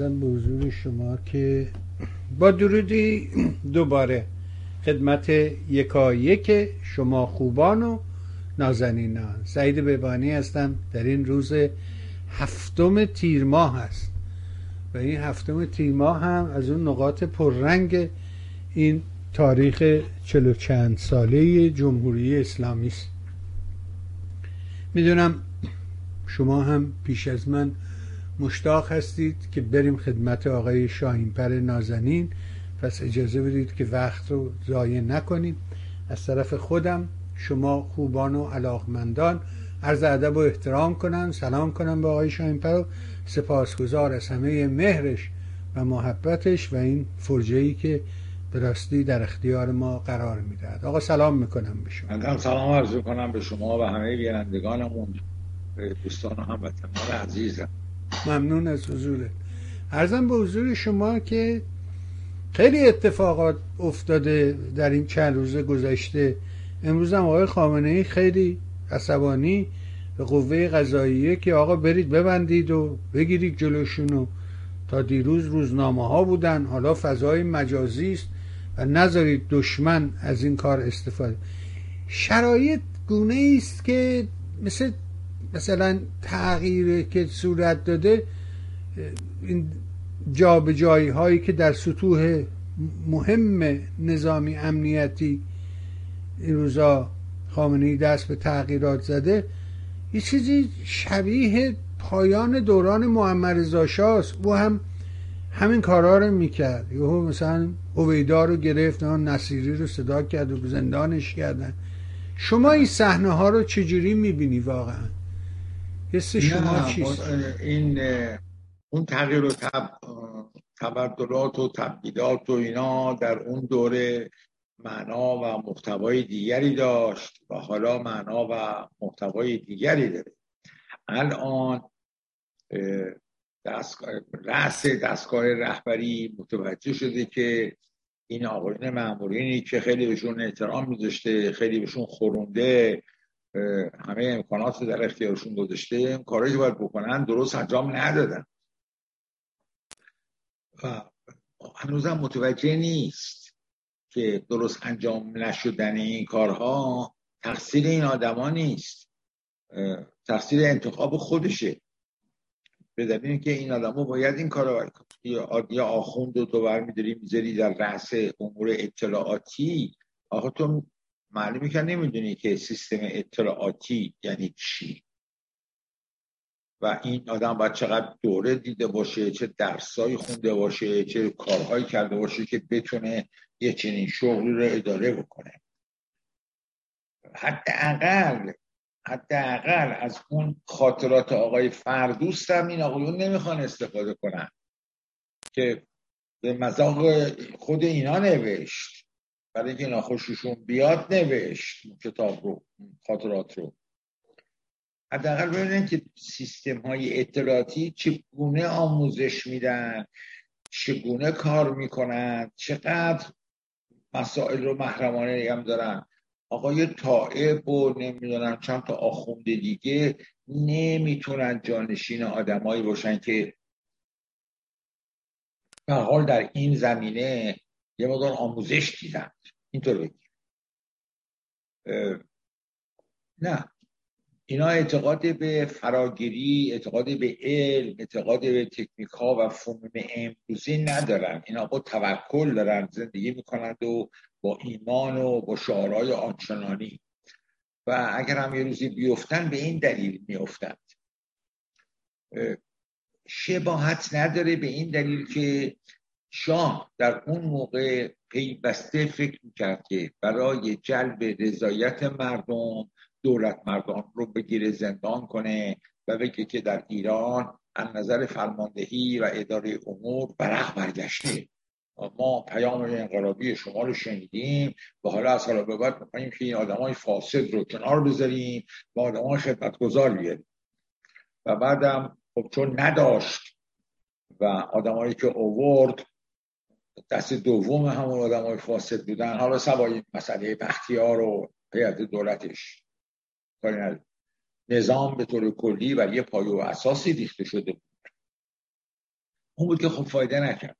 ارزم به حضور شما که با درودی دوباره خدمت یکا یک شما خوبان و نازنینان. سعید ببانی هستم. در این روز هفتم تیر ماه هست و این هفتم تیر ماه هم از اون نقاط پررنگ این تاریخ چلو چند ساله جمهوری اسلامی است. می‌دونم شما هم پیش از من مشتاق هستید که بریم خدمت آقای شاهینپر نازنین. پس اجازه بدید که وقت رو ضایع نکنیم. از طرف خودم شما خوبان و علاقمندان عرض ادب و احترام کنم سلام کنم به آقای شاهینپر. و سپاسگزار از همه مهرش و محبتش و این فرجه که به راستی در اختیار ما قرار می‌دهد. آقا سلام می‌کنم به شما. سلام عرض کنم به شما و همه بینندگانمون دوستان و هموطنان عزیزم. ممنون از حضورت. ارزم به حضور شما که خیلی اتفاقات افتاده در این چند روز گذشته. امروز هم آقای خامنه ای خیلی عصبانی به قوه قضاییه که آقا برید ببندید و بگیرید جلوشونو تا دیروز روزنامه ها بودن حالا فضای مجازی است و نذارید دشمن از این کار استفاده. شرایط گونه است که مثل مثلا تغییر که صورت داده این جابجایی هایی که در سطوح مهم نظامی امنیتی این روزا خامنه دست به تغییرات زده یه چیزی شبیه پایان دوران معمر زاشاست او هم همین کارا رو می‌کرد. یهو مثلا اویدا رو گرفت نصیری رو صدا کرد و زندانش کردن شما این صحنه ها رو چجوری می‌بینی واقعا؟ حس شما چیست؟ این اون تغییر و تب... تبدلات و تبدیلات و اینا در اون دوره معنا و محتوای دیگری داشت و حالا معنا و محتوای دیگری داره. الان دستگاه رأس دستگاه رهبری متوجه شده که این آقایون معمولینی که خیلی بهشون احترام میذاشته خیلی بهشون خورونده همه امکانات رو در اختیارشون گذاشته کارایی باید بکنن درست انجام ندادن. و هنوزم متوجه نیست که درست انجام نشدن این کارها تقصیر این آدما نیست. تقصیر انتخاب خودشه. به دلیل که این آدما باید این کار یا آخوند رو تو برمیداری می‌ذاری در رأس امور اطلاعاتی. آخه تو معلومه که نمی‌دونی که سیستم اطلاعاتی یعنی چی. و این آدم باید چقدر دوره دیده باشه چه درسایی خونده باشه چه کارهایی کرده باشه که بتونه یه چنین شغلی رو اداره بکنه. حداقل حداقل از اون خاطرات آقای فردوست هم این آقایون نمی‌خوان استفاده کنن که به مذاق خود اینا نوشت. برای اینکه ناخوششون بیاد نوشت کتاب رو خاطرات رو. حداقل ببینن که سیستم های اطلاعاتی چگونه آموزش میدن چگونه کار می‌کنن چقدر مسائل رو محرمانه هم دارن آقای طائب و نمی‌دونم چند تا آخونده دیگه نمی‌تونن جانشین آدمایی باشن که به حال در این زمینه یه مقدار آموزش دیدن اینطور بگیم. نه. اینا اعتقاد به فراگیری اعتقاد به علم اعتقاد به تکنیک ها و فنون امروزی ندارن. اینا با توکل دارن زندگی می‌کنند و با ایمان و با شعارهای آنچنانی. و اگر هم یه روزی بیفتن به این دلیل میفتند شباهت نداره به این دلیل که شاه در اون موقع پیوسته فکر می‌کرد که برای جلب رضایت مردم دولت مردم رو بگیره زندان کنه و بگه که در ایران از نظر فرماندهی و اداره امور برق برگشته. ما پیام انقلابی شما رو شنیدیم و حالا از حالا به بعد می‌خوایم که این های فاسد رو کنار بذاریم و های خدمتگذار بیاریم. و بعدم خب چون نداشت و آدمایی که اوورد دست دوم همون آدم های فاسد بودن. حالا سوای مسئله بختیار و هیئت دولتش. نظام به طور کلی و یه پایه و اساسی ریخته شده بود. اون بود که خب فایده نکرد.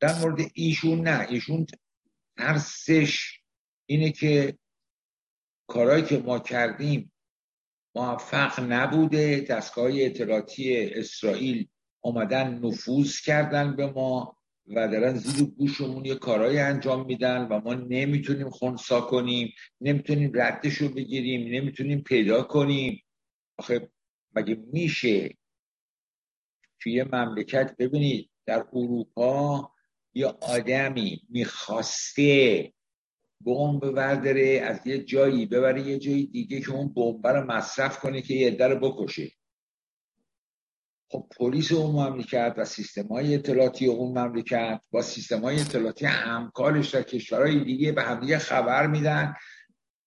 در مورد ایشون نه. ایشون ترسش اینه که کارهایی که ما کردیم موفق نبوده. دستگاه اطلاعاتی اسرائیل آمدن نفوذ کردن به ما. و دارن زیر گوشمون یه کارهایی انجام میدن و ما نمی‌تونیم خونسا کنیم نمی‌تونیم ردش رو بگیریم نمی‌تونیم پیدا کنیم. آخه مگه میشه توی مملکت ببینید در اروپا یه آدمی می‌خواسته بمب برداره از یه جایی ببره یه جایی دیگه که اون بمب رو مصرف کنه که یه رو بکشه. خب پلیس اون مملکت و سیستم های اطلاعاتی اون مملکت با سیستم های اطلاعاتی همکارش در کشورهای دیگه به همدیگه خبر میدن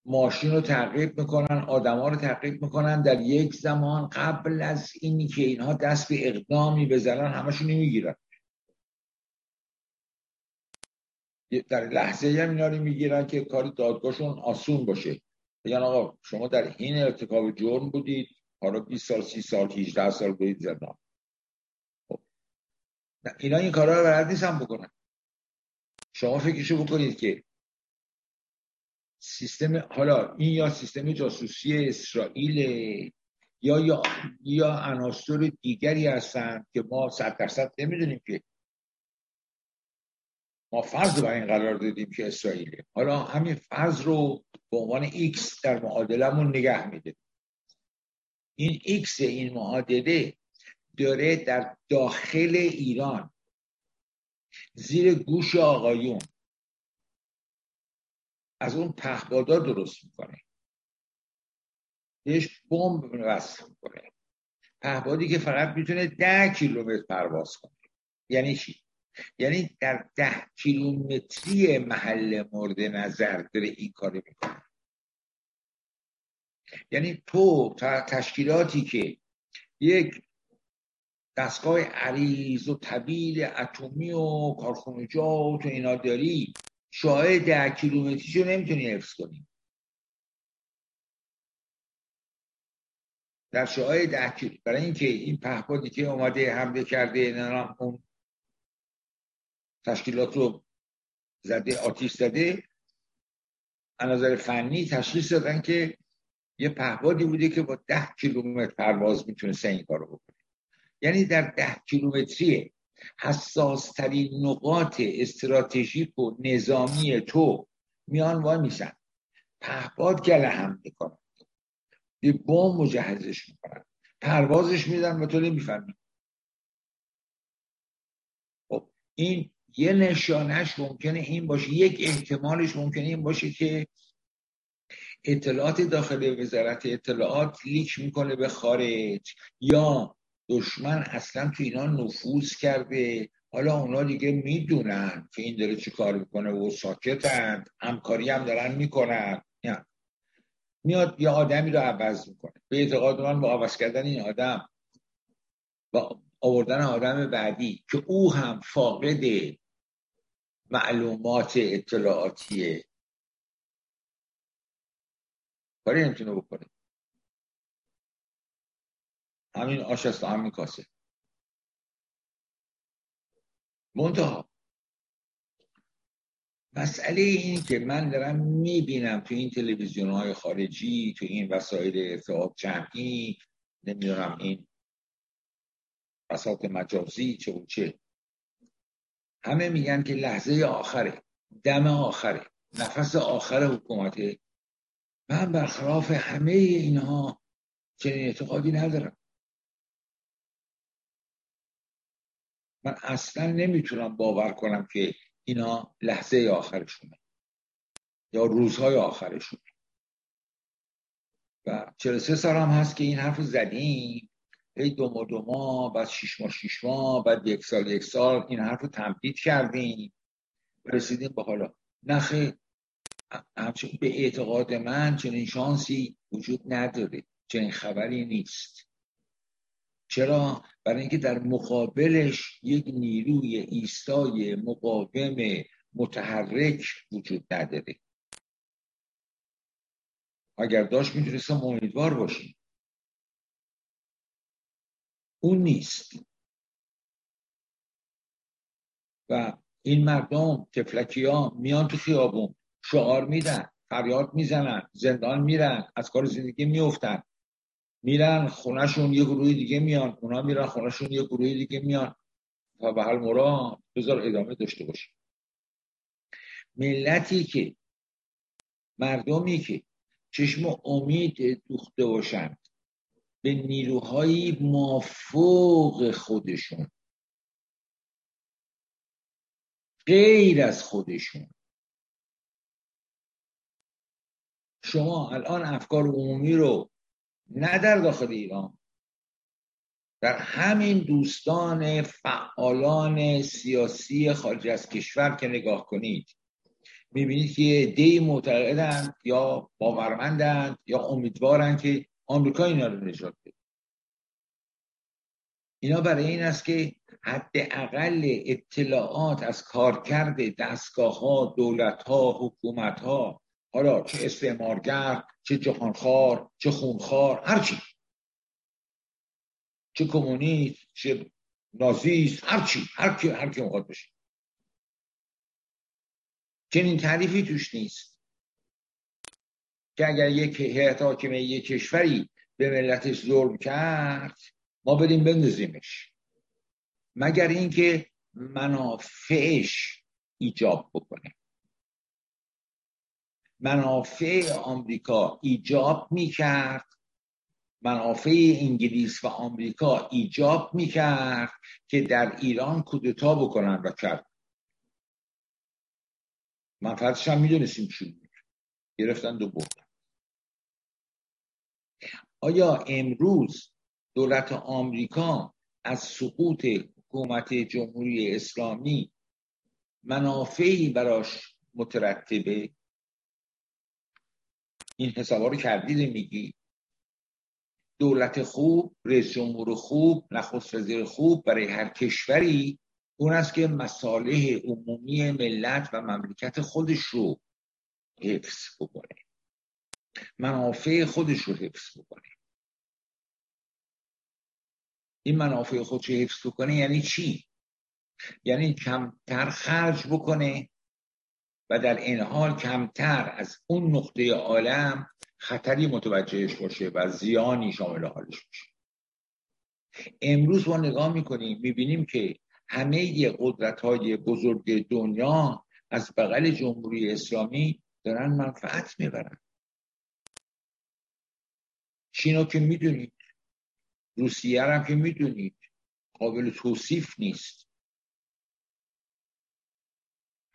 ماشین رو تعقیب می‌کنن آدما رو تعقیب می‌کنن در یک زمان قبل از اینی که اینها دست به اقدامی بزنن همشون می‌گیرن. در لحظه هم اینا رو می‌گیرن که کار دادگاهشون آسون باشه. بگن آقا شما در این ارتکاب جرم بودید. حالا 20 سال 30 سال 18 سال برید زندان. خب. اینا این کارا رو بلد نیستن بکنن. شما فکرشو بکنید که سیستم حالا این یا سیستم جاسوسی اسرائیل یا یا یا عناصر دیگری هستن که ما صد درصد نمی‌دونیم که ما فرض بر این قرار دادیم که اسرائیله. حالا همین فرض رو به عنوان X در معادلمون نگه می‌داریم این X این معادله داره در داخل ایران زیر گوش آقایون از اون پهبادا درست می‌کنه. بهش بمب وصل می‌کنه. پهبادی که فقط می‌تونه ده کیلومتر پرواز کنه. یعنی چی؟ یعنی در ده کیلومتری محل مورد نظر داره این کار می‌کنه. یعنی تو تشکیلاتی که یک دستگاه عریض و طبیل اتمی و کارخونجات و اینا داری شاید ده کیلومتریشو نمی‌تونی حفظ کنی. در شعای ده برای اینکه این پهپادی که اومده حمله کرده اون تشکیلات رو زده آتیش زده از نظر فنی تشخیص دادن که یه پهپادی بوده که با ده کیلومتر پرواز می‌تونسته این کارو بکنه. یعنی در ده کیلومتری حساس ترین نقاط استراتژیک و نظامی تو میان وای میشن پهپاد گله هم می‌کنن. یه بوم مجهزش می‌کنن. پروازش میدن و تو نمی‌فهمی. خب این یه نشانش ممکنه این باشه. یک احتمالش ممکنه این باشه که اطلاعات داخل وزارت اطلاعات لیک می‌کنه به خارج. یا دشمن اصلا تو اینا نفوذ کرده. حالا اونا دیگه می‌دونن که این داره چی کار می‌کنه و ساکتن. همکاری هم دارن می‌کنن. یا. میاد یه آدمی رو عوض می‌کنه. به اعتقاد من با عوض کردن این آدم با آوردن آدم بعدی که او هم فاقد معلومات اطلاعاتیه. کاری نمی‌تونه بکنه. همین آش است همین کاسه. منتها مسئله این که من دارم می‌بینم تو این تلویزیون های خارجی تو این وسایل ارتباط جمعی نمی‌دونم این بساط مجازی چه و چه. همه میگن که لحظه آخره دم آخره نفس آخر حکومته من برخلاف همه اینها چنین اعتقادی ندارم. من اصلا نمی‌تونم باور کنم که اینا لحظه آخرشونه یا روزهای آخرشونه. و 43 سال هم هست که این حرف زدیم. هی دو ماه دو ماه بعد شیش ماه شیش ماه بعد یک سال یک سال این حرف رو تمدید کردیم. رسیدیم به حالا. نخی به اعتقاد من چنین شانسی وجود نداره. چنین خبری نیست. چرا؟ برای اینکه در مقابلش یک نیروی ایستای مقاوم متحرک وجود نداره. اگر داشت می‌تونستم امیدوار باشیم. اون نیست. و این مردم تفلکی ها میان تو خیابون. شعار میدن فریاد می‌زنن زندان میرن از کار زندگی میفتن میرن خونهشون یه گروه دیگه میان اونا میرن خونهشون یه گروه دیگه میان. و به حال مرا بذار ادامه داشته باشیم. ملتی که مردمی که چشم امید دوخته باشند به نیروهای مافوق خودشون غیر از خودشون. شما الان افکار عمومی رو نه در داخل ایران در همین دوستان فعالان سیاسی خارج از کشور که نگاه کنید می‌بینید که دی معتقدند یا باورمندند یا امیدوارند که آمریکا اینا رو نجات بده. اینا برای این است که حداقل اطلاعات از کارکرد دستگاه ها دولت ها حکومت ها حالا چه استعمارگر چه جهانخوار چه خونخوار هرچی چه کمونیست چه نازیست هرچی هر کی هر کی می‌خواد بشه چنین تعریفی توش نیست. که اگر یک هیئت حاکمه یک کشوری به ملتش ظلم کرد ما بریم بندازیمش. مگر اینکه منافعش ایجاب بکنه. منافع آمریکا ایجاب می‌کرد. منافع انگلیس و آمریکا ایجاب می‌کرد که در ایران کودتا بکنن و کرد. منفعتش هم می‌دونستیم چی بود. گرفتن دو بردن آیا امروز دولت آمریکا از سقوط حکومت جمهوری اسلامی منافعی براش مترتبه؟ این حسابا رو کردید میگی؟ دولت خوب رئیس جمهور خوب نخست وزیر خوب برای هر کشوری اون است که مصالح عمومی ملت و مملکت خودش رو حفظ بکنه. منافع خودش رو حفظ بکنه. این منافع خودش رو حفظ بکنه یعنی چی؟ یعنی کمتر خرج بکنه و در این حال کمتر از اون نقطه عالم خطری متوجهش باشه و زیانی شامل حالش باشه. امروز ما نگاه می‌کنیم می‌بینیم که همه قدرت های بزرگ دنیا از بغل جمهوری اسلامی دارن منفعت می‌برن. چینو که می‌دونید روسیه هم که می‌دونید قابل توصیف نیست.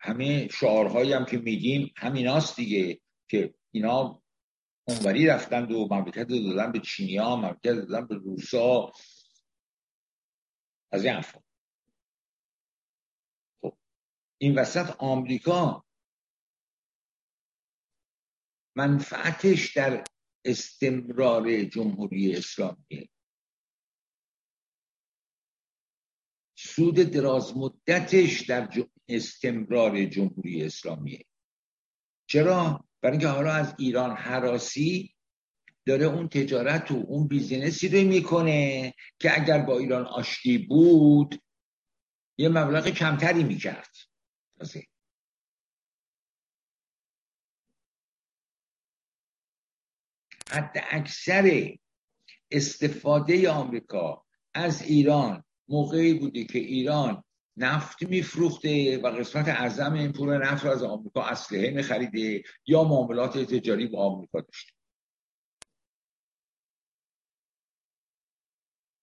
همه شعارهایی هم که میگیم همیناست دیگه که اینا اونوری رفتند و مملکت دادن به چینیا مملکت دادن به روسا. از این افراد خب این وسط آمریکا منفعتش در استمرار جمهوری اسلامی. سود دراز مدتش در استمرار جمهوری اسلامیه. چرا؟ برای اینکه حالا از ایران حراسی داره اون تجارت و اون بیزینسی رو می‌کنه که اگر با ایران آشتی بود یه مبلغ کمتری می‌کرد. حتی اکثر استفاده آمریکا از ایران موقعی بوده که ایران نفت میفروخته و قسمت اعظم این پول نفت رو از آمریکا اسلحه میخریده یا معاملات تجاری با آمریکا داشته.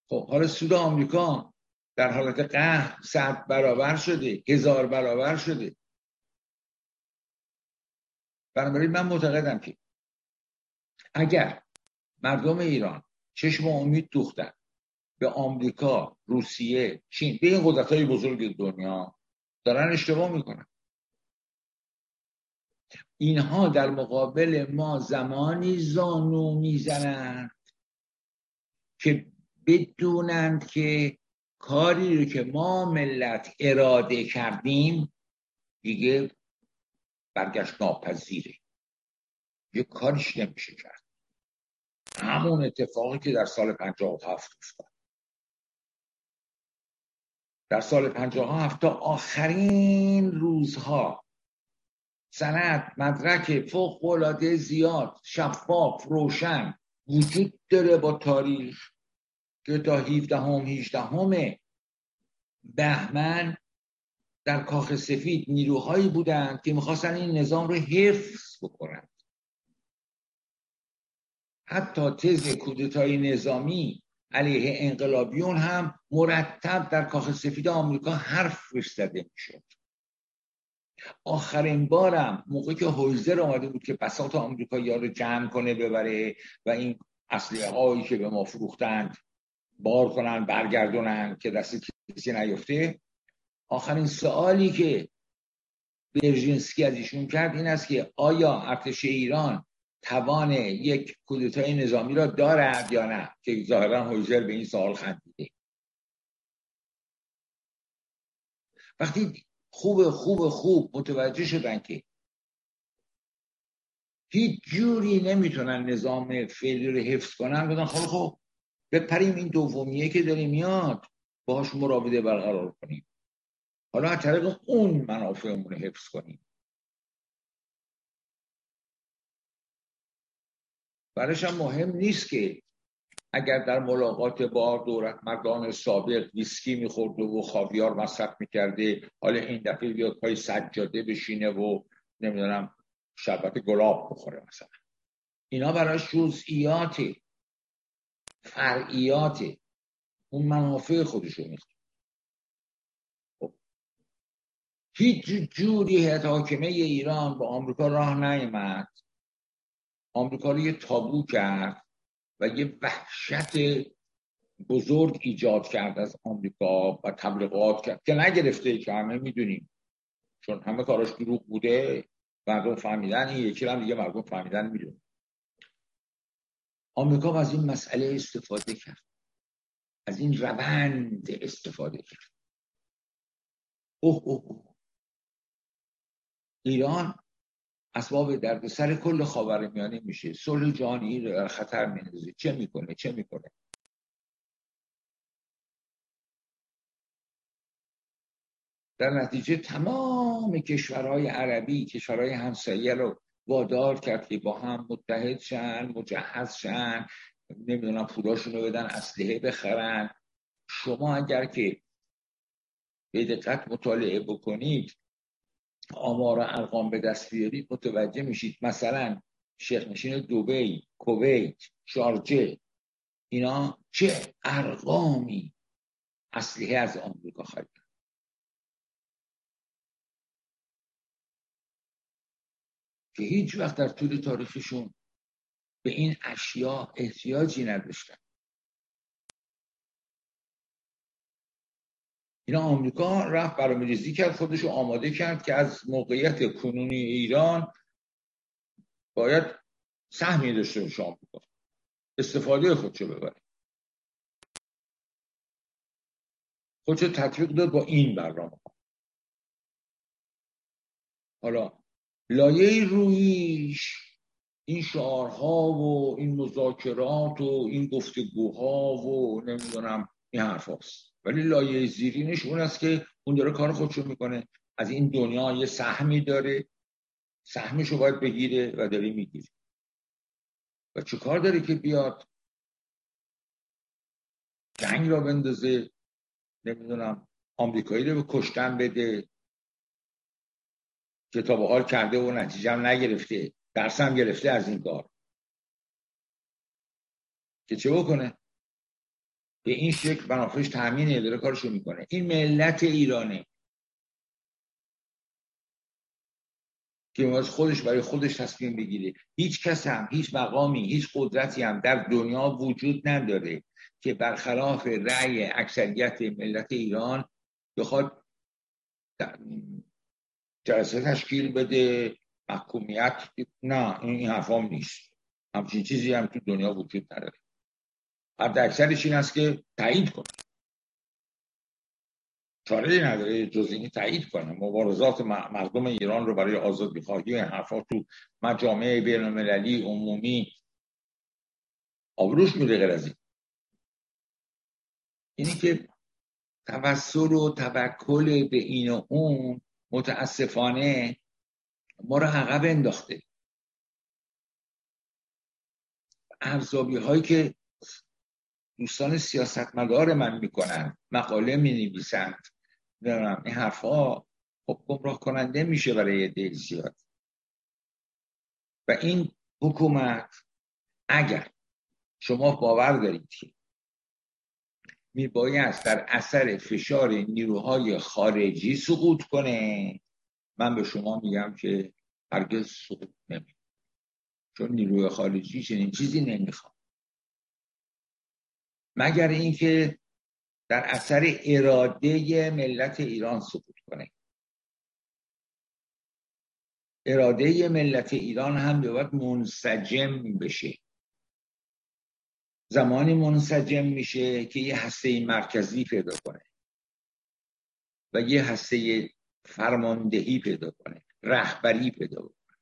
خب حالا سود آمریکا در حالت قهر صد برابر شده هزار برابر شده. بنابراین من معتقدم که اگر مردم ایران چشم امید دوختن به آمریکا روسیه چین به این قدرت های بزرگ دنیا دارن اشتباه می‌کنن. اینها در مقابل ما زمانی زانو می‌زنند که بدونند که کاری رو که ما ملت اراده کردیم دیگه برگشت ناپذیره. یه کاریش نمیشه کرد. همون اتفاقی که در سال 57 افتاد. در سال 57 تا آخرین روزها سند مدرک فوق العاده زیاد شفاف روشن وجود داره با تاریخ که تا 17 هم 18 همه بهمن در کاخ سفید نیروهایی بودند که می‌خواستن این نظام رو حفظ بکنند. حتی تز کودتای نظامی علیه انقلابیون هم مرتب در کاخ سفید آمریکا حرف زده می‌شد. آخرین بارم موقعی که هویزر آمده بود که بساط آمریکا رو جمع کنه ببره و این اصلی هایی که به ما فروختند بار کنن برگردونن که دست کسی نیفته آخرین سوالی که برژینسکی از ایشون کرد این است که آیا ارتش ایران توان یک کودتای نظامی را دارد یا نه؟ که ظاهرا هویزر به این سوال خندیده. وقتی خوب خوب خوب متوجه شدن که هیچ جوری نمی‌تونن نظام فعلی رو حفظ کنن بودن خب خب بپریم این دومیه که داره میاد باهاش مراوده برقرار کنیم. حالا از طریق اون منافعمون حفظ کنیم. برایش هم مهم نیست که اگر در ملاقات با دولت مردان سابق ویسکی میخورده و خاویار مصرف می‌کرده حالا این دفعه بیاد پای سجاده بشینه و نمی‌دونم شربت گلاب بخوره مثلا. اینا براش جزئیاته فرعیات اون منافع خودش رو می‌خواد خب. هیچ جوری حاکمه ایران با آمریکا راه نیامد آمریکا رو یه تابو کرد و یه وحشت بزرگ ایجاد کرد از آمریکا و تبلیغات کرد که نگرفته که همه می‌دونیم. چون همه کاراش دروغ بوده مردم فهمیدن این یکی هم دیگه مردم فهمیدن می‌دونیم آمریکا از این مسئله استفاده کرد. از این روند استفاده کرد. اوه اوه. ایران اسباب دردسر کل خاور میانه میشه. صلح جهانی رو در خطر میندازه. چه می‌کنه؟ چه می‌کنه؟ در نتیجه تمام کشورهای عربی کشورهای همسایه رو وادار کرد که با هم متحد شن مجهز شن نمی‌دونم پولاشون رو بدن اسلحه بخرن. شما اگر که به دقت مطالعه بکنید آمار و ارقام به دست بیارید متوجه میشید مثلا شیخ نشین دوبی کویت شارجه اینا چه ارقامی اسلحه از آمریکا خریدن که هیچ وقت در طول تاریخشون به این اشیا احتیاجی نداشتن. اینا آمریکا رفت برنامه‌ریزی کرد خودش رو آماده کرد که از موقعیت کنونی ایران باید سهمی داشته باشه آمریکا. استفاده خودشو ببره. خودشو تطبیق داد با این برنامه. حالا لایه رویش این شعارها و این مذاکرات و این گفتگوها و نمی‌دونم این حرف هست. ولی لایه زیرینش اون است که اون داره کار خودشو می‌کنه. از این دنیا یه سهمی داره. سهمشو باید بگیره و داره می‌گیره. و چه کار داره که بیاد؟ جنگ را بندازه. نمی‌دونم آمریکایی رو به کشتن بده. که تا حال کرده و نتیجه نگرفته. درس هم گرفته از این کار. که چه بکنه؟ به این شکل بنافش تامین داره کارشو می‌کنه. این ملت ایرانه. که از خودش برای خودش تصمیم بگیره. هیچ کس هم هیچ مقامی هیچ قدرتی هم در دنیا وجود نداره که برخلاف رأی اکثریت ملت ایران بخواد جلسه تشکیل بده محکومیت نه این حرفام نیست. همچین چیزی هم تو دنیا وجود نداره. حد اکثرش این است که تایید کنه. چاره نداره جز اینی تایید کنه. مبارزات مردم ایران رو برای آزادی خواهی حرفا تو مجامع بین المللی عمومی آبروش میره غیر از این. اینی که توسل و توکل به این و اون متاسفانه ما رو عقب انداخته. ارزابی هایی که دوستان سیاستمدار من می‌کنن مقاله می نویسند این حرفها خب گمراه کننده میشه برای دل زیاد. و این حکومت اگر شما باور دارید که میباید در اثر فشار نیروهای خارجی سقوط کنه من به شما میگم که هرگز سقوط نمی چون نیروی خارجی چنین چیزی نمی‌خواد. مگر اینکه در اثر اراده ملت ایران سقوط کنه. اراده ملت ایران هم باید منسجم بشه. زمانی منسجم میشه که یه هسته مرکزی پیدا کنه و یه هسته فرماندهی پیدا کنه رهبری پیدا کنه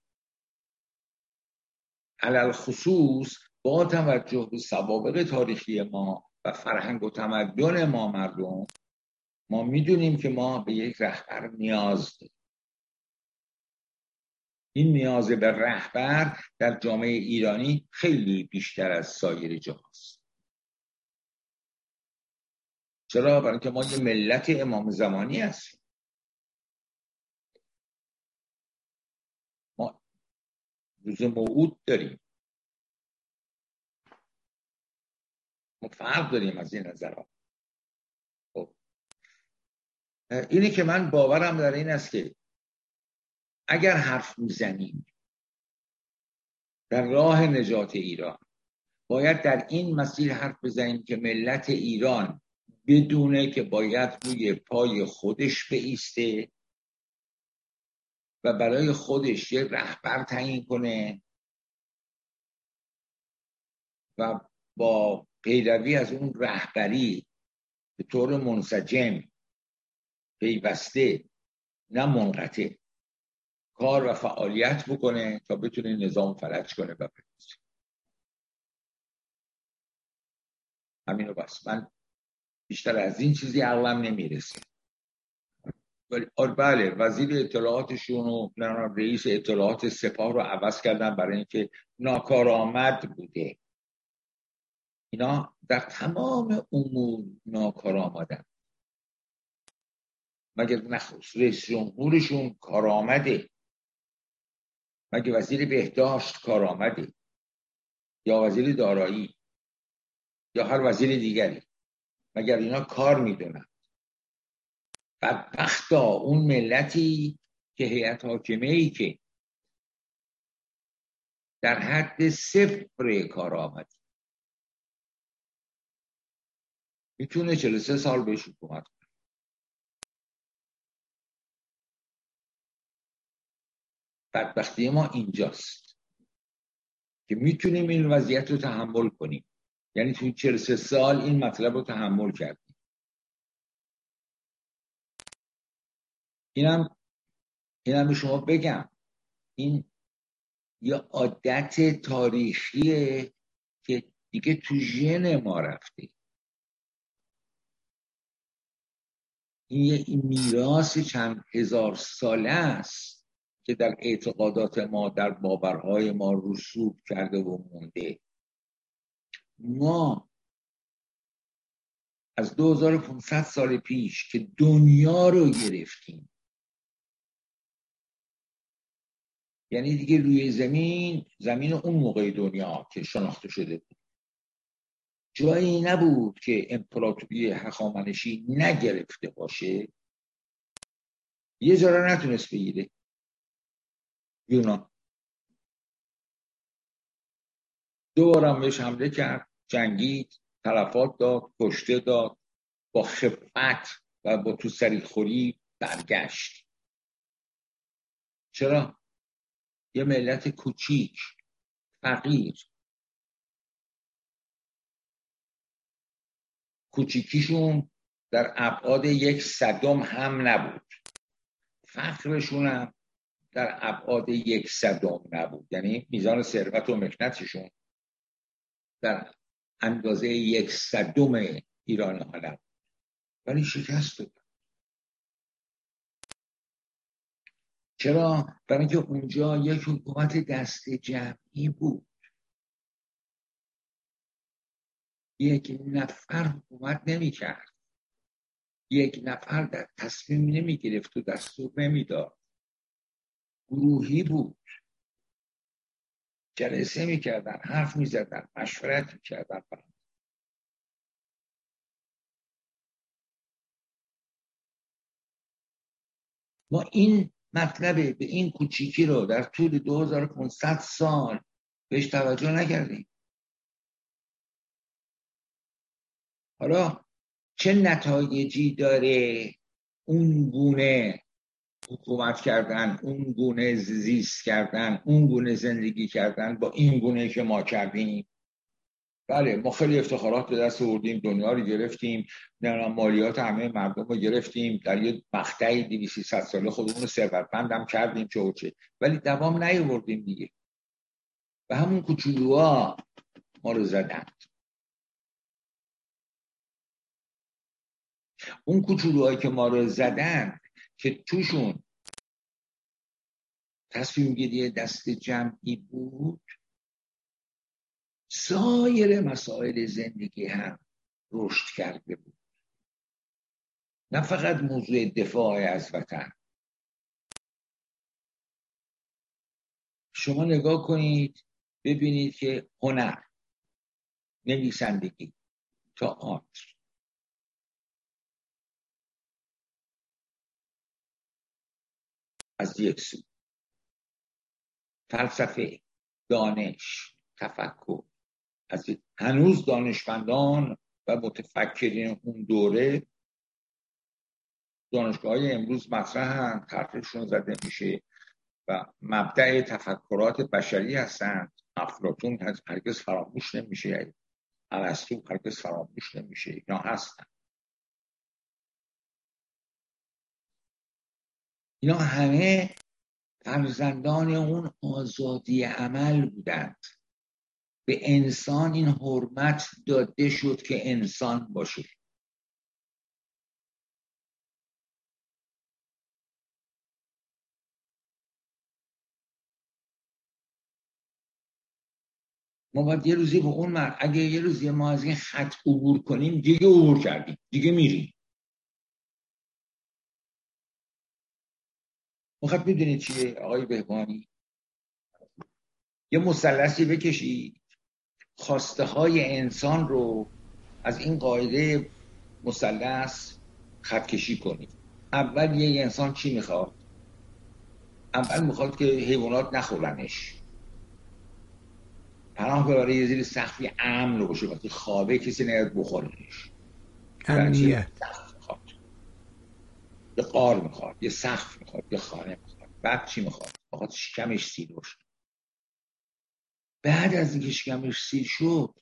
علل خصوص با توجه به سوابق تاریخی ما و فرهنگ و تمدن ما مردم ما می‌دونیم که ما به یک رهبر نیاز داریم. این نیاز به رهبر در جامعه ایرانی خیلی بیشتر از سایر جاست چرا؟ برای اینکه ما یه ملت امام زمانی هستیم. ما روز موعود داریم. ما داریم از این نظرها خب. اینی که من باورم در این است که اگر حرف می‌زنیم در راه نجات ایران باید در این مسیر حرف بزنیم که ملت ایران بدونه که باید روی پای خودش بیسته و برای خودش یه رهبر تعیین کنه و با پیروی از اون رهبری به طور منسجم پیوسته نه منقطع. کار و فعالیت بکنه تا بتونه نظام فلج کنه و همینو بس. من بیشتر از این چیزی عقلم نمی‌رسه. آره، بله وزیر اطلاعاتشون و رئیس اطلاعات سپاه رو عوض کردن برای اینکه ناکارآمد بوده. اینا در تمام امور ناکارآمدن مگه نخست رئیس جمهورشون کارآمده مگه وزیر بهداشت کارآمده یا وزیر دارایی؟ یا هر وزیر دیگری؟ مگر اینا کار می‌دونن؟ بدبختا اون ملتی که هیئت حاکمه ای که در حد صفر کار آمد می‌تونه 43 سال بهش حکومت کنه بدبختی ما اینجاست که می‌تونیم این وضعیت رو تحمل کنیم یعنی توی 43 سال این مطلب رو تحمل کردیم اینم اینم به شما بگم این یه عادت تاریخیه که دیگه تو ژن ما رفته این یه میراث چند هزار ساله است که در اعتقادات ما در باورهای ما رسوب کرده و مونده. ما از 2500 سال پیش که دنیا رو گرفتیم یعنی دیگه روی زمین زمین اون موقع دنیا که شناخته شده بود. جایی نبود که امپراتوری هخامنشی نگرفته باشه. یه جا نتونست بگیره. یونان. دوبارم بهش حمله کرد جنگید تلفات داد کشته داد با خفت و با تو خوری برگشت. چرا؟ یه ملت کوچیک فقیر. کوچیکیشون در ابعاد یک صدم هم نبود. فخرشون هم در ابعاد یک صدم نبود. یعنی میزان ثروت و مکنتشون در اندازه یک صدم ایران ها نبود ولی شکست داد. چرا؟ برای اینکه اونجا یک حکومت دست جمعی بود. یک نفر حکومت نمی کرد یک نفر در تصمیم نمی گرفت و دستور نمی‌داد. گروهی بود. جلسه می‌کردن حرف می‌زدن مشورت می‌کردن. ما این مطلب به این کوچیکی رو در طول 2500 سال بهش توجه نکردیم. حالا چه نتایجی داره اون گونه حکومت کردن اون گونه زیست کردن اون گونه زندگی کردن با این گونه که ما کردیم؟ بله ما خیلی افتخارات به دست آوردیم دنیا رو گرفتیم مالیات همه مردم رو گرفتیم در یه مقطعی 200 ساله خودمون رو ثروتمند هم کردیم چه چه. ولی دوام نیاوردیم دیگه. و همون کوچولوها ما رو زدند. اون کوچولوهایی که ما رو زدن که توشون تصمیم گیری دست جمعی بود سایر مسائل زندگی هم رشد کرده بود. نه فقط موضوع دفاع از وطن شما نگاه کنید ببینید که هنر نویسندگی تئاتر. از یک سو. فلسفه دانش تفکر. از هنوز دانشمندان و متفکرین اون دوره دانشگاه های امروز مطرح طرحشون زده میشه و مبدع تفکرات بشری هستند. افلاتون هرگز فراموش نمیشه. ارسطو هرگز فراموش نمیشه. اینا هستن. اینا همه فرزندان اون آزادی عمل بودند. به انسان این حرمت داده شد که انسان باشه. ما باید یه روزی به اون مرد اگه یه روزی ما از این خط عبور کنیم دیگه عبور کردیم دیگه میریم. مخاطب می‌دونید چیه آقای بهبانی یه مثلثی بکشید خواسته های انسان رو از این قاعده مثلث خط کشی کنید اول یه انسان چی می‌خواد؟ اول می‌خواد که حیوانات نخورنش. پناه ببره یه زیر سخفی امن رو باشه وقتی خوابه کسی نیاد بخورنش. امنیت. یه قار می‌خواد یه سقف می‌خواد یه خانه می‌خواد بعد چی می‌خواد؟ می‌خواد شکمش سیر باشه بعد از اینکه شکمش سیر شد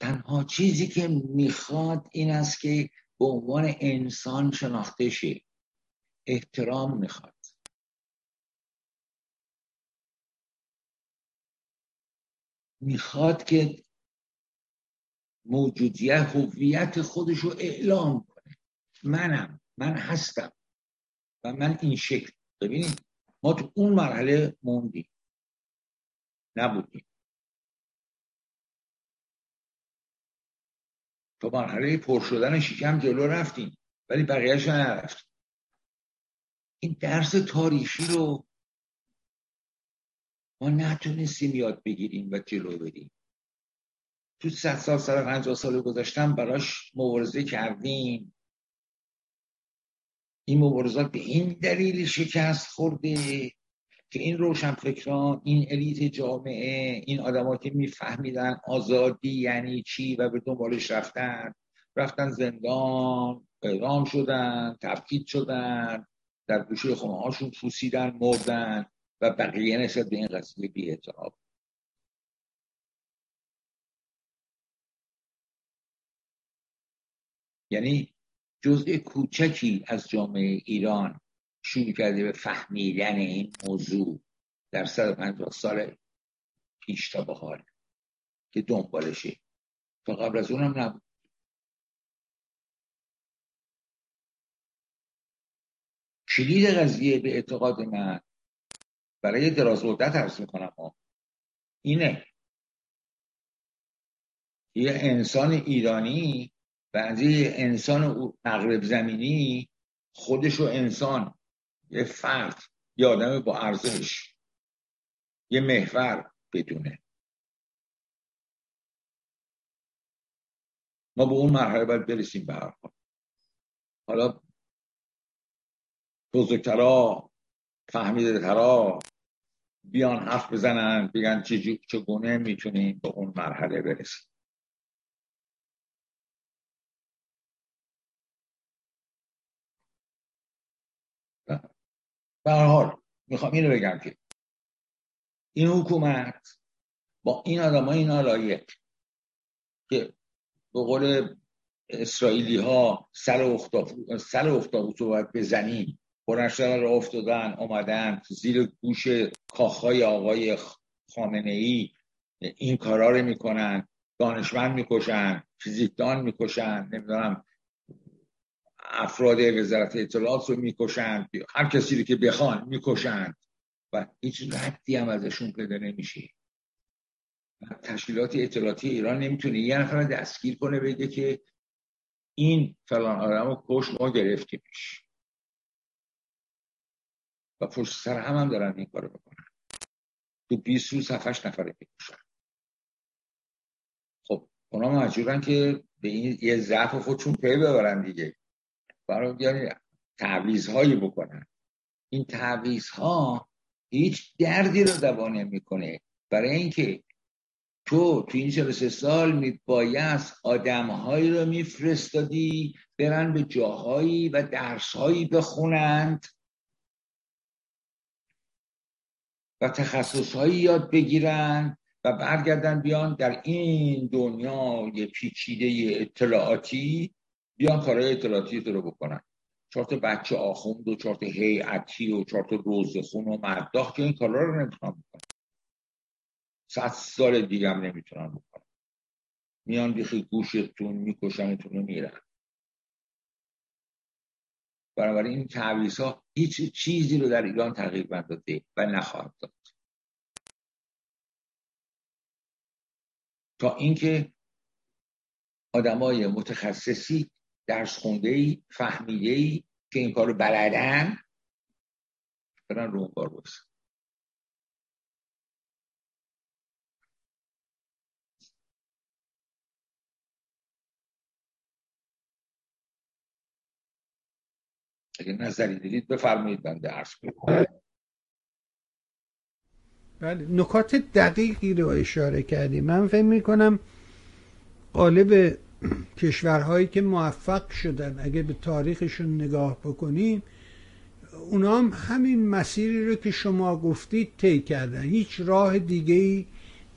تنها چیزی که می‌خواد این است که به عنوان انسان شناخته شه احترام می‌خواد. می‌خواد که موجودیت هویت خودش رو اعلام منم من هستم و من این شکل. ببینید ما تو اون مرحله موندیم. نبودیم. تو مرحله پر شدن شکم جلو رفتیم ولی بقیهش نرفتیم. این درس تاریخی رو ما نتونستیم یاد بگیریم و جلو بریم. تو صد سال سال پنجاه سال گذاشتم براش مبارزه کردیم. این مبارزات به این دلیل شکست خورده که این روشنفکران این الیت جامعه این آدما که میفهمیدن آزادی یعنی چی و به دنبالش رفتن رفتن زندان اعدام شدن تفکید شدن در گوشه خونه هاشون پوسیدن مردن و بقیه نسبت به این قضیه بی یعنی جزء کوچکی از جامعه ایران شروع کرده به فهمیدن این موضوع در 150 سال پیش تا به حال که دنبالشه. تا قبل از اونم نبود. کلید قضیه به اعتقاد من برای دراز مدت عرض می‌کنم اینه. یه انسان ایرانی بعضی انسان مغرب زمینی خودشو انسان یه فرد یه آدم با ارزش یه محور بدونه. ما به اون مرحله باید برسیم به هر حال. حالا بزرگترا فهمیده ترا بیان حرف بزنن بگن چگونه می‌تونیم به اون مرحله برسیم. به حال می‌خوام اینو بگم که این حکومت با این آدم ها این که به قول اسرائیلی ها سر اختاف سر باید بزنیم بلند را افتادن آمدن زیر گوش کاخهای آقای خامنه ای این کارا رو می‌کنن دانشمند می‌کشن فیزیکدان می‌کشن نمی‌دونم افراد وزارت اطلاعات رو می‌کشند هر کسی رو که بخوان می‌کشند. و هیچ ردی هم ازشون پیدا نمیشه. تشکیلات اطلاعاتی ایران نمی‌تونه یه نفر دستگیر کنه بگه که این فلان آدم رو کش ما گرفتیمش. و پشت سر هم هم دارن این کارو بکنن. تو 20 روز 7 نفر می‌کشن. خب اونا مجبورن که به این یه ضعف خودشون پی ببرن دیگه. برای تعویز هایی بکنن. این تعویز ها هیچ دردی رو دوا نمی‌کنه. برای اینکه تو تو این 43 سال میبایست آدمهایی رو میفرستادی برن به جاهایی و درسهایی بخونند و تخصصهایی یاد بگیرن و برگردن بیان در این دنیای پیچیده اطلاعاتی بیان کارهای اطلاعاتی رو بکنن. چارت بچه آخوند و چارت هیئتی و چارت روزخون و مرداخت که این کارا رو نمی‌تونن بکنن. صد سال دیگه هم نمی‌تونن بکنن. میان بیخی گوشتون میکشنتون رو میرن. بنابراین این تعویض ها هیچ چیزی رو در ایران تغییر نداده و نخواهد داد. تا اینکه آدمای متخصصی درس خونده ای فهمیده ای که این کارو بلدن برن رو کار بسن اگه نظری دیدید بفرمایید من درس بله نکات دقیقی رو اشاره کردیم من فکر می‌کنم قالب کشورهایی که موفق شدن. اگه به تاریخشون نگاه بکنیم اونا هم همین مسیری رو که شما گفتید طی کردن. هیچ راه دیگه ای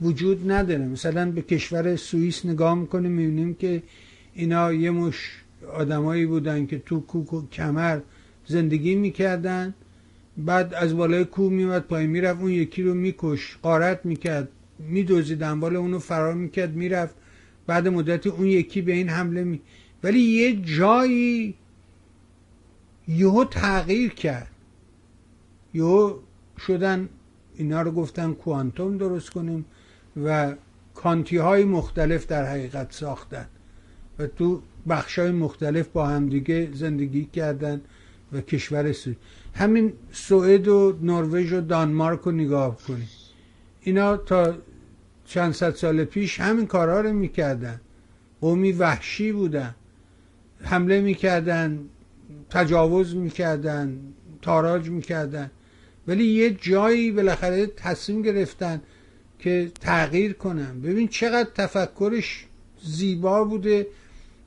وجود نداره. مثلا به کشور سوئیس نگاه می‌کنیم می‌بینیم که اینا یه مش آدمایی بودن که تو کوک و کمر زندگی می‌کردن. بعد از بالای کوه میومد پایین می‌رفت اون یکی رو میکش قارت می‌کرد میدوزید دنبال اونو فرار می‌کرد می‌رفت. بعد مدتی اون یکی به این حمله می ولی یه جایی یهو تغییر کرد. یهو شدن اینا رو گفتن کوانتوم درست کنیم و کانتی های مختلف در حقیقت ساختن و تو بخش های مختلف با همدیگه زندگی کردن و کشور سوئد همین سوئد و نروژ و دانمارک رو نگاه کنید اینا تا چند صد سال پیش همین کارها رو می‌کردن. قومی وحشی بودن. حمله می‌کردن تجاوز می‌کردن تاراج می‌کردن. ولی یه جایی بالاخره تصمیم گرفتن که تغییر کنن. ببین چقدر تفکرش زیبا بوده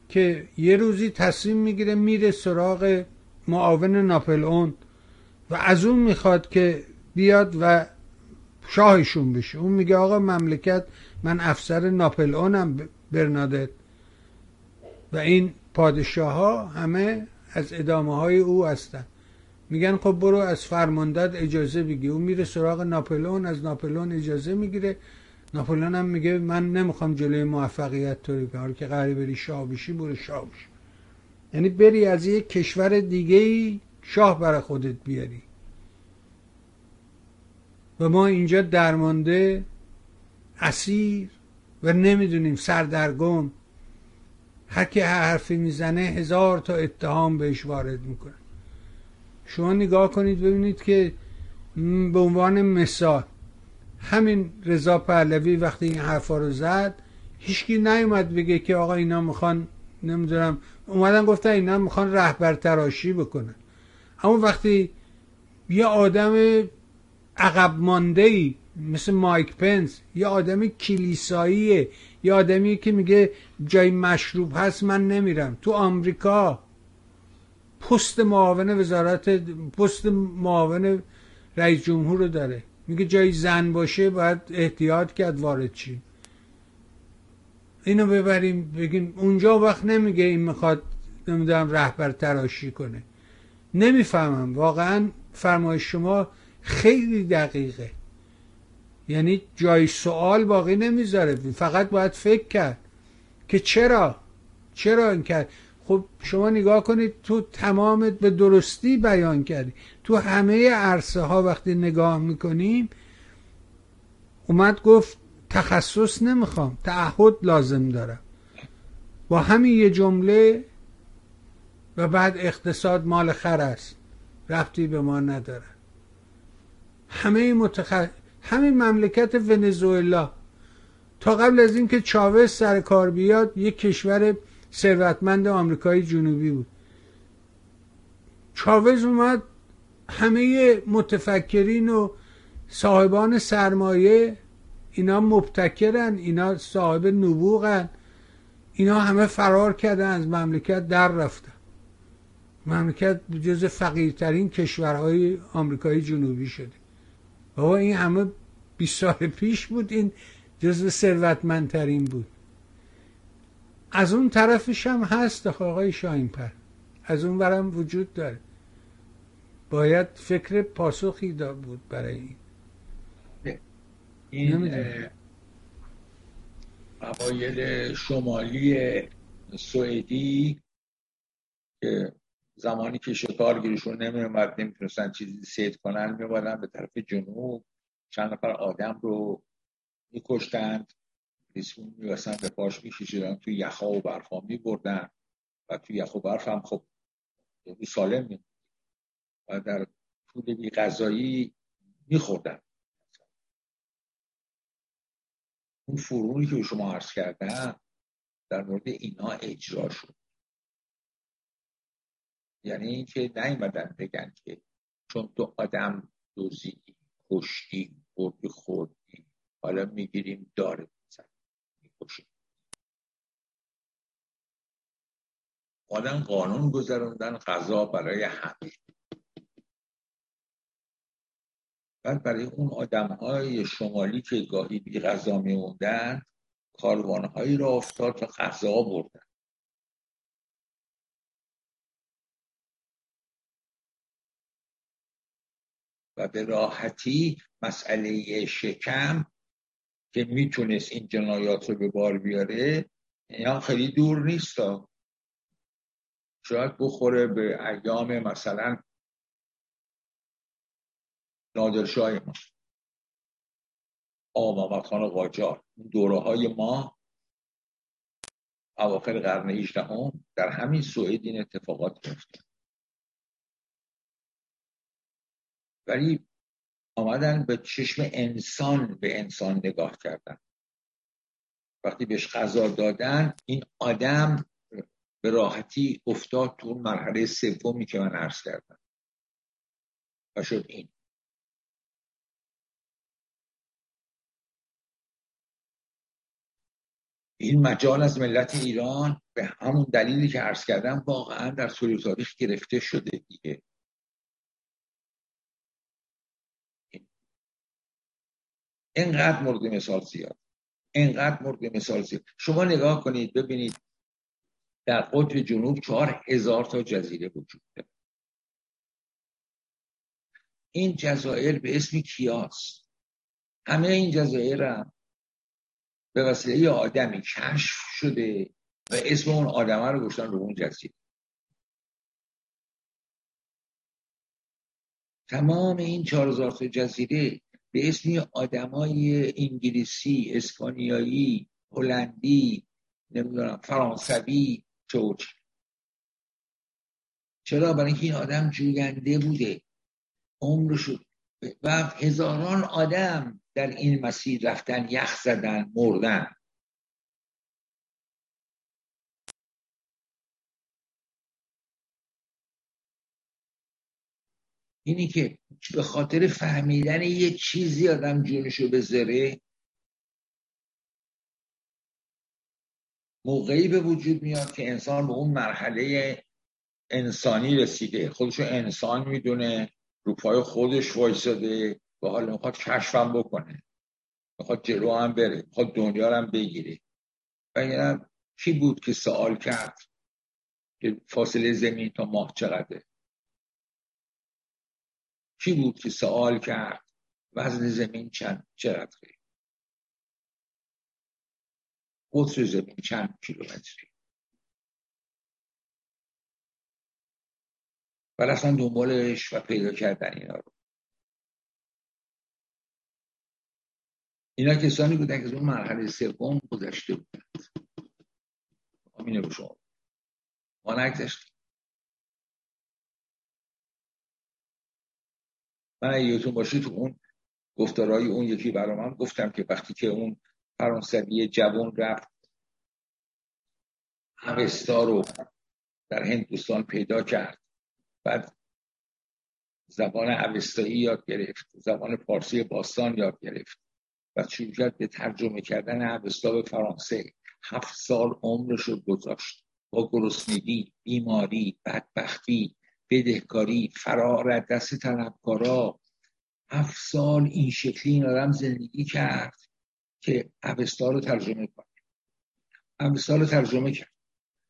که یه روزی تصمیم می‌گیره میره سراغ معاون ناپلئون و از اون می‌خواد که بیاد و شاهشون بشه. اون میگه آقا مملکت من افسر ناپلئونم برنادت. و این پادشاه ها همه از ادامه های او هستن. میگن خب برو از فرماندت اجازه بگی اون میره سراغ ناپلون از ناپلون اجازه می‌گیره. ناپلون هم میگه من نمی‌خوام جلوی موفقیت تو حال که قراری بری شاه بشی برو شاه بشی. یعنی بری از یک کشور دیگه شاه برای خودت بیاری. و ما اینجا درمانده اسیر و نمی‌دونیم سردرگم. هر کی هر حرفی می‌زنه هزار تا اتهام بهش وارد می‌کنه. شما نگاه کنید ببینید که به عنوان مثال همین رضا پهلوی وقتی این حرفا رو زد هیچکی نیومد بگه که آقا اینا می‌خوان نمی‌دونم اومدن گفتن اینا می‌خوان رهبر تراشی بکنن. اما وقتی یه آدم عقب مانده ای مثل مایک پنس. یه آدم کلیساییه. یه آدمی که میگه جای مشروب هست من نمیرم. تو آمریکا پست معاون وزارت پست معاون رئیس جمهور رو داره. میگه جای زن باشه باید احتیاط کرد وارد چی. اینو ببریم بگیم اونجا وقت نمیگه این می‌خواد نمی‌دونم رهبر تراشی کنه. نمی‌فهمم. واقعا فرمایش شما خیلی دقیقه. یعنی جای سوال باقی نمی‌ذاره. فقط باید فکر کرد. که چرا؟ چرا این کرد؟ خب شما نگاه کنید تو تمام به درستی بیان کردی. تو همه عرصه ها وقتی نگاه می‌کنیم اومد گفت تخصص نمی‌خوام تعهد لازم دارم. با همین یه جمله و بعد اقتصاد مال خر است. رفتی به ما نداره. همه متخ... همین مملکت ونزوئلا. تا قبل از اینکه چاوز سر کار بیاد یک کشور ثروتمند آمریکای جنوبی بود. چاوز اومد همه متفکرین و صاحبان سرمایه اینا مبتکرن اینا صاحب نبوغن اینا همه فرار کردن از مملکت در رفتن. مملکت جز فقیرترین کشورهای آمریکای جنوبی شده. بابا این همه 20 سال پیش بود این جز ثروتمندترین بود. از اون طرفش هم هست آقای شاین پر از اون برم وجود داره. باید فکر پاسخی دا بود برای این. این قبایل شمالی سوئدی که زمانی که شکارگیرشون نمی اومد نمی‌تونستن چیزی سید کنن میبادن به طرف جنوب. چند نفر آدم رو میکشتند ریسمون میبستن به پاش میکشیدن توی یخا و برفا میبردن و توی یخ و برف هم خب سالم می و در طول بی غذایی میخوردن. اون فرونی که شما عرض کردن در مورد اینا اجرا شد. یعنی اینکه نیومدن بگن که چون تو آدم دوزی کشتی بردی خوردی حالا می‌گیریم داره می‌کشیم. آدم قانون گذراندن غذا برای همه. بعد برای اون آدم های شمالی که گاهی بی غذا میموندن کاروانهایی را افتاد و غذا بردن. و به راحتی مسئله شکم که می‌تونست این جنایات رو به بار بیاره اینا خیلی دور نیست. شاید بخوره به ایام مثلا نادرشاه ما. آقا خان قاجار. دوره های ما اواخر قرن 18 در همین سوئد این اتفاقات میفته ولی آمدن به چشم انسان به انسان نگاه کردن. وقتی بهش غذا دادن این آدم به راحتی افتاد تو مرحله سومی که من عرض کردم. و شد این. این مجال از ملت ایران به همون دلیلی که عرض کردم واقعا در طول تاریخ گرفته شده دیگه. اینقدر مورد مثال زیاد. اینقدر مورد مثال زیاد. شما نگاه کنید ببینید در قطب جنوب چهار هزار تا جزیره وجود داره. این جزایر به اسم کیاس. همه این جزایر هم به وسیله آدمی کشف شده و اسم اون آدمه رو گشتن رو اون جزیره. تمام این چهار هزار تا جزیره به اسم آدمای انگلیسی اسپانیایی هلندی نمی‌دونم فرانسوی چوچ چرا؟ برای اینکه این آدم جوینده بوده. عمرشو و هزاران آدم در این مسیر رفتن یخ زدن مردن. اینی که به خاطر فهمیدن یه چیزی آدم جونشو بذاره. موقعی به وجود میاد که انسان به اون مرحله انسانی رسیده. خودشو انسان می‌دونه رو پای خودش وایساده و حالا می‌خواد کشفم بکنه. می‌خواد جلو هم بره می‌خواد دنیا هم بگیره. و کی بود که سوال کرد؟ که فاصله زمین تا ماه چقدره؟ کی بود که سوال کرد وزن زمین چند چقدره قطر زمین چند کیلومتری؟ و رفتن دنبالش و پیدا کردن اینا رو. اینا کسانی بودن که از اون مرحله سوم گذشته بودند. آمینه به شما. ما نگذشتیم. من اگه یادتون باشه تو اون گفتارهای اون یکی برای من گفتم که وقتی که اون فرانسوی جوان رفت اوستا رو در هندوستان پیدا کرد. بعد زبان اوستایی یاد گرفت زبان پارسی باستان یاد گرفت و شروع کرد به ترجمه کردن اوستا به فرانسه. هفت سال عمرش رو گذاشت. با گرسنگی بیماری بدبختی بدهکاری فرار دست طلبکارا. هفت سال این شکلی این آدم زندگی کرد که اوستا رو ترجمه کنه. اوستا رو ترجمه کرد.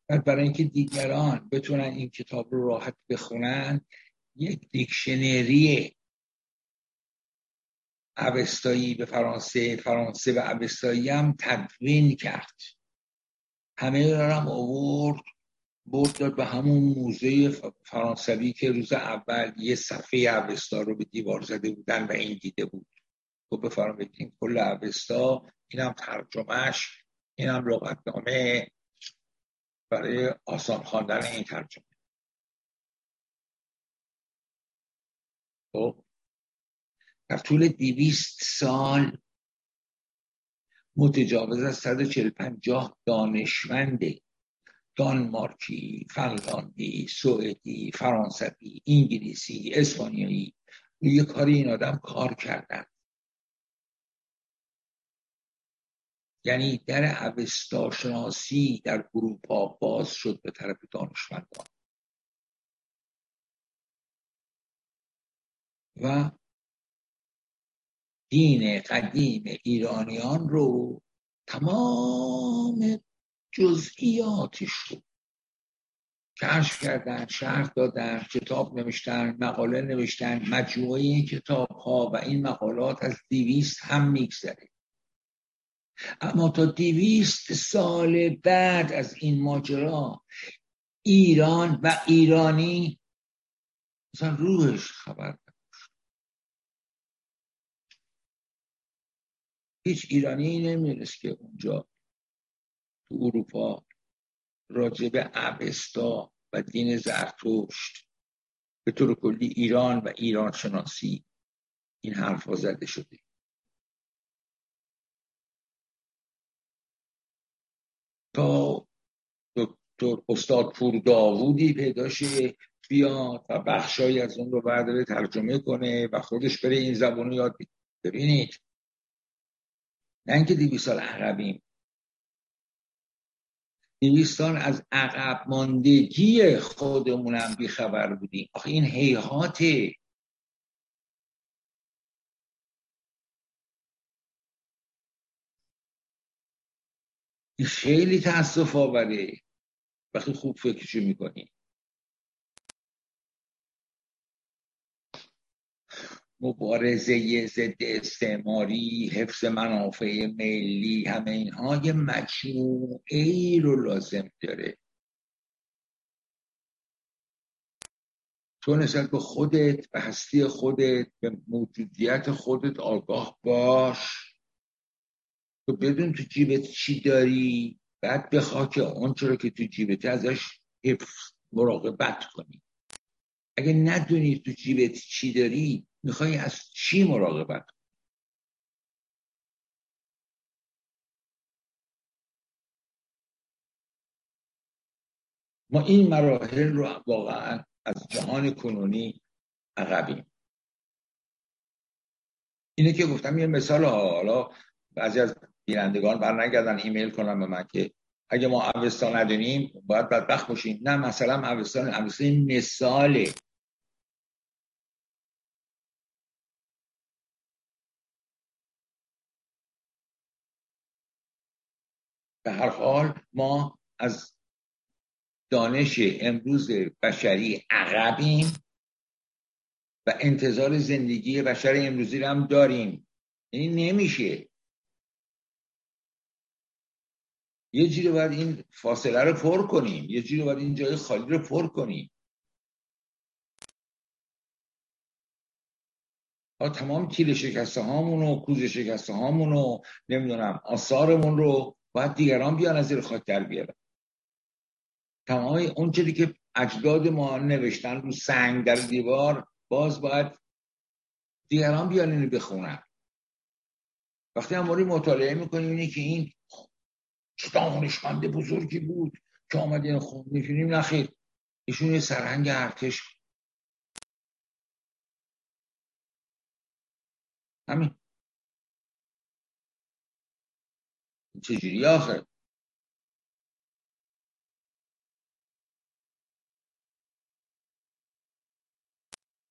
بعد برای اینکه دیگران بتونن این کتاب رو راحت بخونن یک دیکشنری اوستایی به فرانسه فرانسه و اوستایی هم تدوین کرد. همه را هم آورد برد داد به همون موزه فرانسوی که روز اول یه صفحه اوستا رو به دیوار زده بودن و این دیده بود. تو بفرمایید این کل اوستا اینم ترجمهش اینم لغتنامه برای آسان خواندن این ترجمه. خب. در طول دیویست سال متجاوز از 140 پنجاه دانشمند دانمارکی، فنلاندی، سوئدی، فرانسوی، انگلیسی، اسپانیایی روی کاری این آدم کار کردن. یعنی در اوستا شناسی در اروپا باز شد به طرف دانشمندان. و دین قدیم ایرانیان رو تمام جزئیاتش رو. کشف کردن شرح دادن کتاب نوشتن مقاله نوشتن مجموعه این کتاب ها و این مقالات از دیویست هم میگذره. اما تا دیویست سال بعد از این ماجرا ایران و ایرانی مثلا روحش خبر هیچ ایرانی نمی‌دونست که اونجا تو اروپا راجع به اوستا و دین زرتشت. به طور کلی ایران و ایران شناسی این حرف زده شده. تا دکتر استاد پور داوودی پیدا شه بیاد و بخشایی از اون رو برداره ترجمه کنه و خودش بره این زبان رو یاد ببینید نه اینکه دیوی سال عقبیم دویستان از عقب ماندگی خودمونم بیخبر بودیم. آخه این حیحاته این خیلی تاسف آوره. وقتی خوب فکرشو می‌کنی. مبارزه ضد استعماری حفظ منافع ملی همه اینها یه مجموعه ای رو لازم داره. تو نسبت به خودت به هستی خودت به موجودیت خودت آگاه باش. تو بدون تو جیبت چی داری؟ بعد بخوا که آنچه رو که تو جیبت ازش حفظ مراقبت کنی. اگه ندونی تو جیبت چی داری می‌خوای از چی مراقبت ما این مراحل رو واقعا از جهان کنونی عقبیم. اینه که گفتم یه مثال حالا بعضی از بینندگان برنگردن ایمیل کنم به من که اگه ما اوستا ندونیم باید بدبخت باشیم. نه مثلا اوستا اوستا مثاله. به هر حال ما از دانش امروز بشری عقبیم و انتظار زندگی بشر امروزی رو هم داریم. یعنی نمیشه. یه جوری باید این فاصله رو پر کنیم. یه جوری باید این جای خالی رو پر کنیم. تمام تیر شکسته هامون و کوز شکسته هامون و نمی‌دونم آثارمون رو باید دیگران بیان از زیر خاک در بیارن. تمام اون چیزی که اجداد ما نوشتن رو سنگ در دیوار باز باید دیگران بیان اینو بخونن. وقتی هم مطالعه می‌کنیم اینه که این دانشمند بزرگی بود که آمده خون میشونیم نخیر ایشون یه سرهنگ ارتش همین. چجوری آخه؟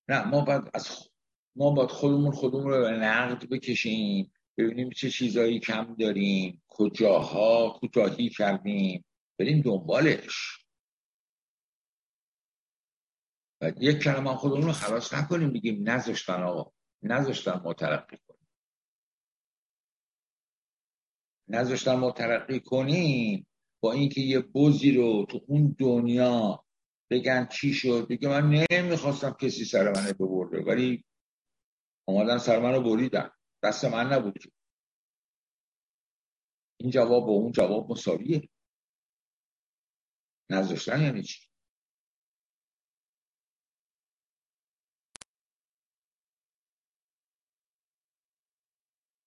نه ما باید از ما باید خودمون خودمون رو به نقد بکشیم ببینیم چه چیزایی کم داریم کجاها کوتاهی کردیم. بریم دنبالش. و یک کلمه خودمون رو خلاص نکنیم بگیم نذاشتن آقا. نذاشتن ما ترقی کنیم. نذاشتن ما ترقی کنیم با اینکه یه بزی رو تو اون دنیا بگن چی شد. دیگه من نمی‌خواستم کسی سر منه ببرده ولی آمدن سر منو بریدن. دست من نبود که. این جواب با اون جواب مساویه. نذاشتن یعنی چی؟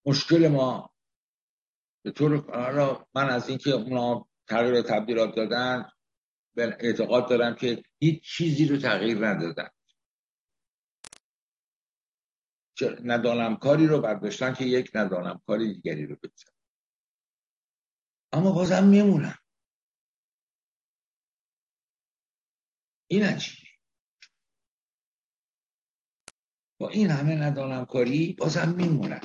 مشکل ما به طور من از اینکه اونا تغییر تبدیلات دادن به اعتقاد دارم که هیچ چیزی رو تغییر ندادن. ندانم کاری رو برداشتن که یک ندانم کاری دیگری رو بزن اما بازم میمونن. این عجیبه با این همه ندانم کاری بازم میمونن.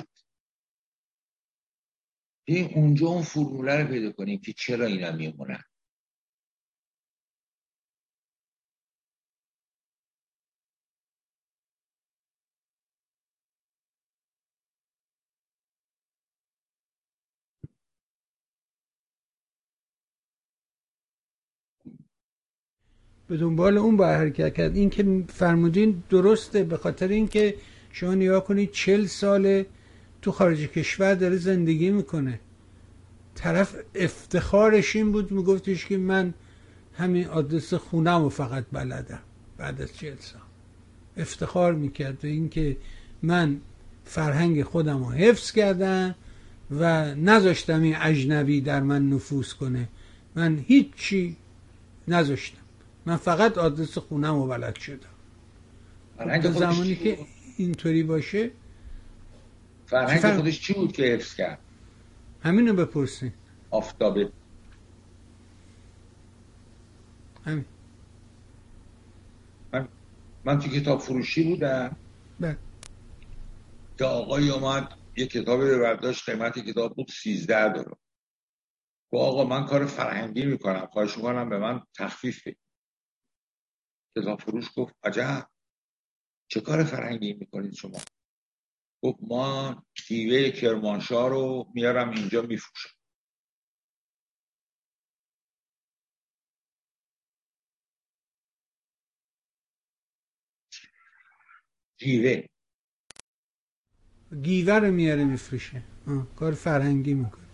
این اونجا اون فرموله رو پیدا کنیم که چرا اینا میمونن. به دنبال اون با حرکت کرد. این که فرمودین درسته به خاطر اینکه شما نگاه کنید چل ساله تو خارج کشور داره زندگی می‌کنه. طرف افتخارش این بود میگفتش که من همین آدرس خونم رو فقط بلدم بعد از چل سال. افتخار می‌کرد به اینکه من فرهنگ خودم رو حفظ کردم و نذاشتم این اجنبی در من نفوذ کنه. من هیچی نذاشتم. من فقط آدرس خونم رو بلد شدم. تا زمانی که اینطوری باشه فرهنگ فر... خودش چی بود که حفظ کرد؟ همینو بپرسین. آفتابه. همین. من من تو کتاب فروشی بودم. بله. که آقای اومد یه کتابی به برداشت قیمت کتاب بود 13 دلار. گفت آقا من کار فرهنگی می‌کنم خواهش می‌کنم به من تخفیف بدید. کتاب فروش گفت عجب. چه کار فرهنگی می‌کنید شما؟ گفت ما شیوه کرمانشاه رو میارم اینجا میفروشم. جیوه گیوه رو میاره میفروشه. کار فرهنگی می‌کنه.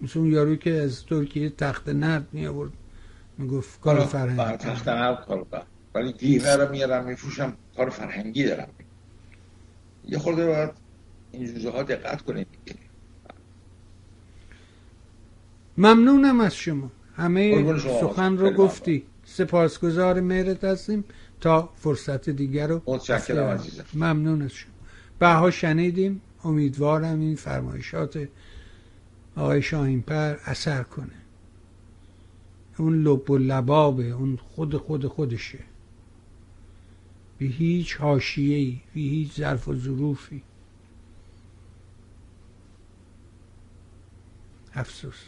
مثل اون یارو که از ترکیه تخت نرد می آورد می‌گفت کار فرهنگی. تخت نرد کار ولی گیوه رو میارم میفروشم کار فرهنگی دارم. یه خورده باید این جوزه ها دقت کنید ممنونم از شما. همه سخن رو گفتی. سپاسگزار مهرت هستیم. تا فرصت دیگر رو. متشکرم عزیزم. ممنون از شما. بها شنیدیم. امیدوارم این فرمایشات آقای شاهینپر اثر کنه. اون لب و لبابه اون خود خود خودشه. به هیچ حاشیه‌ای به هیچ ظرف و ظروفی. افسوس.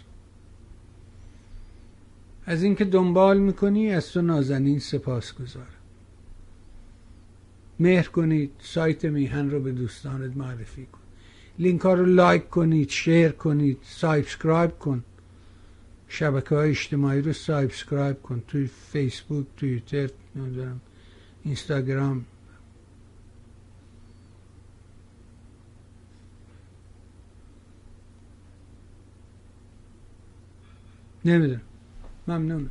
از اینکه دنبال می‌کنی از تو نازنین سپاسگزارم هر کی سایت میهن رو به دوستانت معرفی کن. لینک ها رو like کنید share کنید subscribe کن. شبکه های اجتماعی رو subscribe کن. توی فیسبوک توییتر نمی‌دونم. اینستاگرام نمی‌دونم ممنونم